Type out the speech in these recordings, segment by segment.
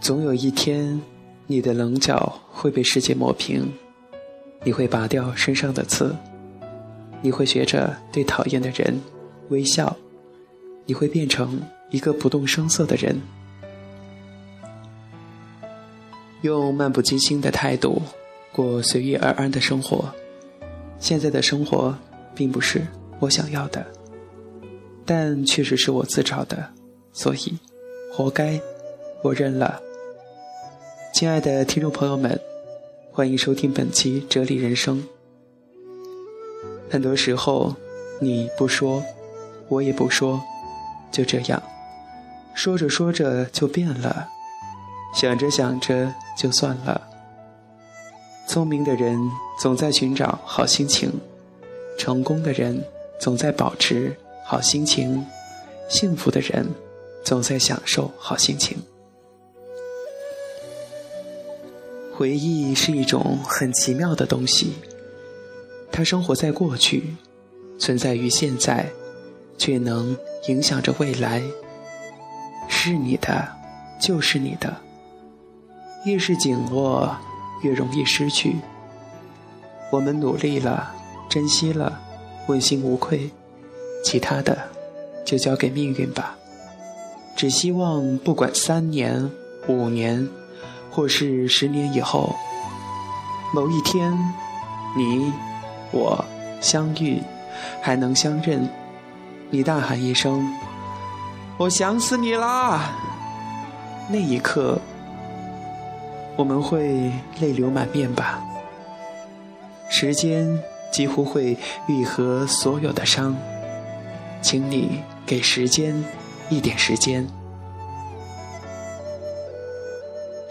总有一天，你的棱角会被世界磨平，你会拔掉身上的刺，你会学着对讨厌的人微笑，你会变成一个不动声色的人，用漫不经心的态度过随遇而安的生活。现在的生活并不是我想要的，但确实是我自找的，所以活该，我认了。亲爱的听众朋友们，欢迎收听本期《哲理人生》。很多时候，你不说，我也不说，就这样，说着说着就变了，想着想着就算了。聪明的人总在寻找好心情，成功的人总在保持好心情，幸福的人总在享受好心情。回忆是一种很奇妙的东西，它生活在过去，存在于现在，却能影响着未来。是你的，就是你的。越是紧握，越容易失去。我们努力了，珍惜了，问心无愧，其他的就交给命运吧。只希望，不管三年、五年。或是十年以后，某一天，你我相遇，还能相认，你大喊一声：“我想死你啦！”那一刻，我们会泪流满面吧？时间几乎会愈合所有的伤，请你给时间一点时间。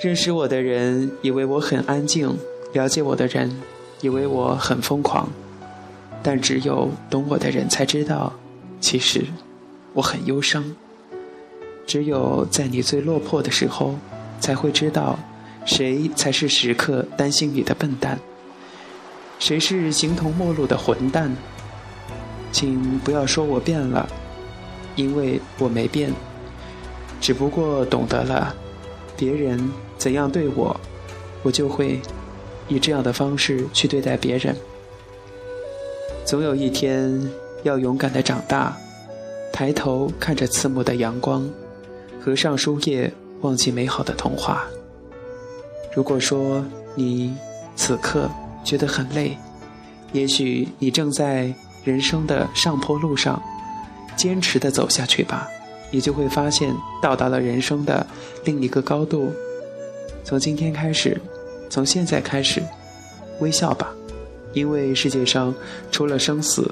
认识我的人以为我很安静，了解我的人以为我很疯狂，但只有懂我的人才知道，其实我很忧伤。只有在你最落魄的时候，才会知道谁才是时刻担心你的笨蛋，谁是形同陌路的混蛋。请不要说我变了，因为我没变，只不过懂得了别人。怎样对我，我就会以这样的方式去对待别人。总有一天要勇敢的长大，抬头看着刺目的阳光，合上书页，忘记美好的童话。如果说你此刻觉得很累，也许你正在人生的上坡路上，坚持的走下去吧，你就会发现到达了人生的另一个高度。从今天开始，从现在开始，微笑吧，因为世界上除了生死，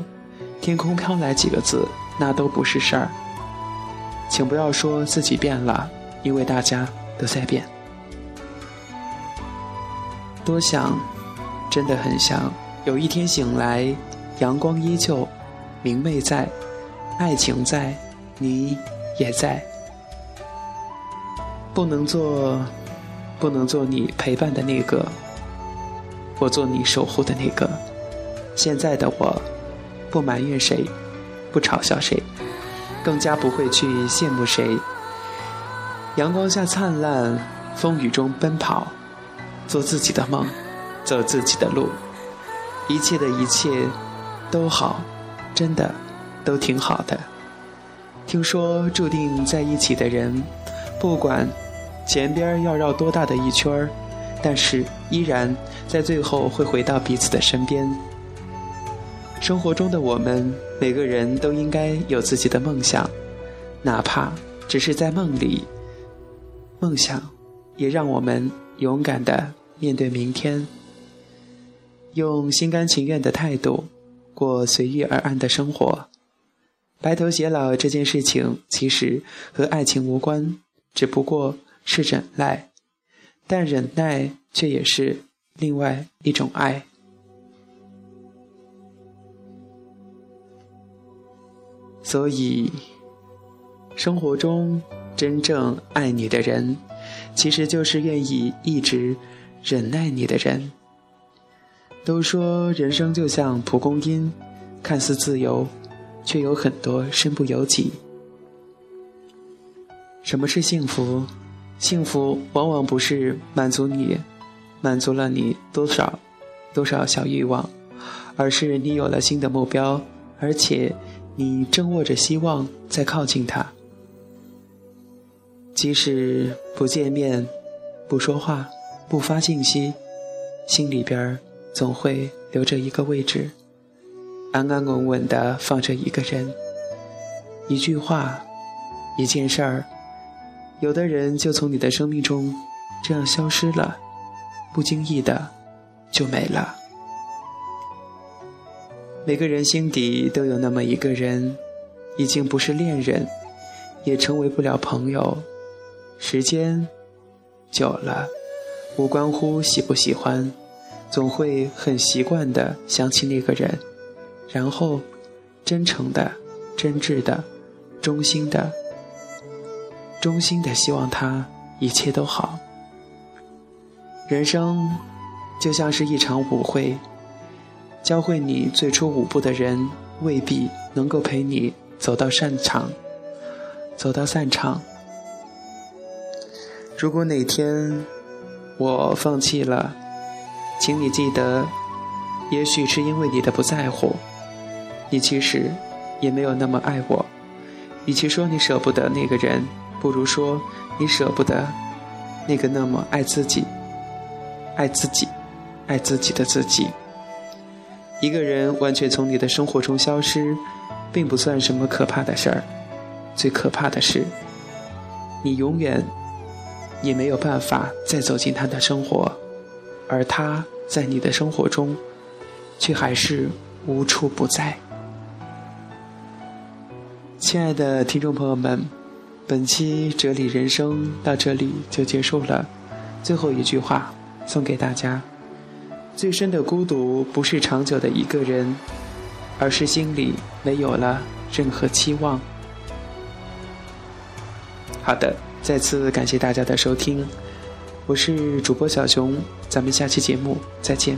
天空飘来几个字，那都不是事儿。请不要说自己变了，因为大家都在变。多想，真的很想，有一天醒来，阳光依旧，明媚在，爱情在，你也在。不能做。不能做你陪伴的那个，我做你守护的那个。现在的我，不埋怨谁，不嘲笑谁，更加不会去羡慕谁。阳光下灿烂，风雨中奔跑，做自己的梦，走自己的路。一切的一切都好，真的都挺好的。听说注定在一起的人，不管。前边要绕多大的一圈儿，但是依然在最后会回到彼此的身边。生活中的我们，每个人都应该有自己的梦想，哪怕只是在梦里。梦想也让我们勇敢的面对明天，用心甘情愿的态度过随遇而安的生活。白头偕老这件事情其实和爱情无关，只不过。是忍耐，但忍耐却也是另外一种爱。所以，生活中真正爱你的人，其实就是愿意一直忍耐你的人。都说人生就像蒲公英，看似自由，却有很多身不由己。什么是幸福？幸福往往不是满足你，满足了你多少多少小欲望，而是你有了新的目标，而且你正握着希望在靠近它。即使不见面、不说话、不发信息，心里边总会留着一个位置，安安稳稳的放着一个人。一句话，一件事儿。有的人就从你的生命中这样消失了，不经意的就没了。每个人心底都有那么一个人，已经不是恋人，也成为不了朋友。时间久了，无关乎喜不喜欢，总会很习惯的想起那个人，然后真诚的、真挚的、衷心的。衷心的希望他一切都好。人生就像是一场舞会，教会你最初舞步的人未必能够陪你走到散场，走到散场。如果哪天我放弃了，请你记得，也许是因为你的不在乎，你其实也没有那么爱我。与其说你舍不得那个人。不如说，你舍不得那个那么爱自己、爱自己、爱自己的自己。一个人完全从你的生活中消失，并不算什么可怕的事儿。最可怕的是，你永远也没有办法再走进他的生活，而他在你的生活中，却还是无处不在。亲爱的听众朋友们。本期哲理人生到这里就结束了，最后一句话送给大家：最深的孤独不是长久的一个人，而是心里没有了任何期望。好的，再次感谢大家的收听，我是主播小熊，咱们下期节目再见。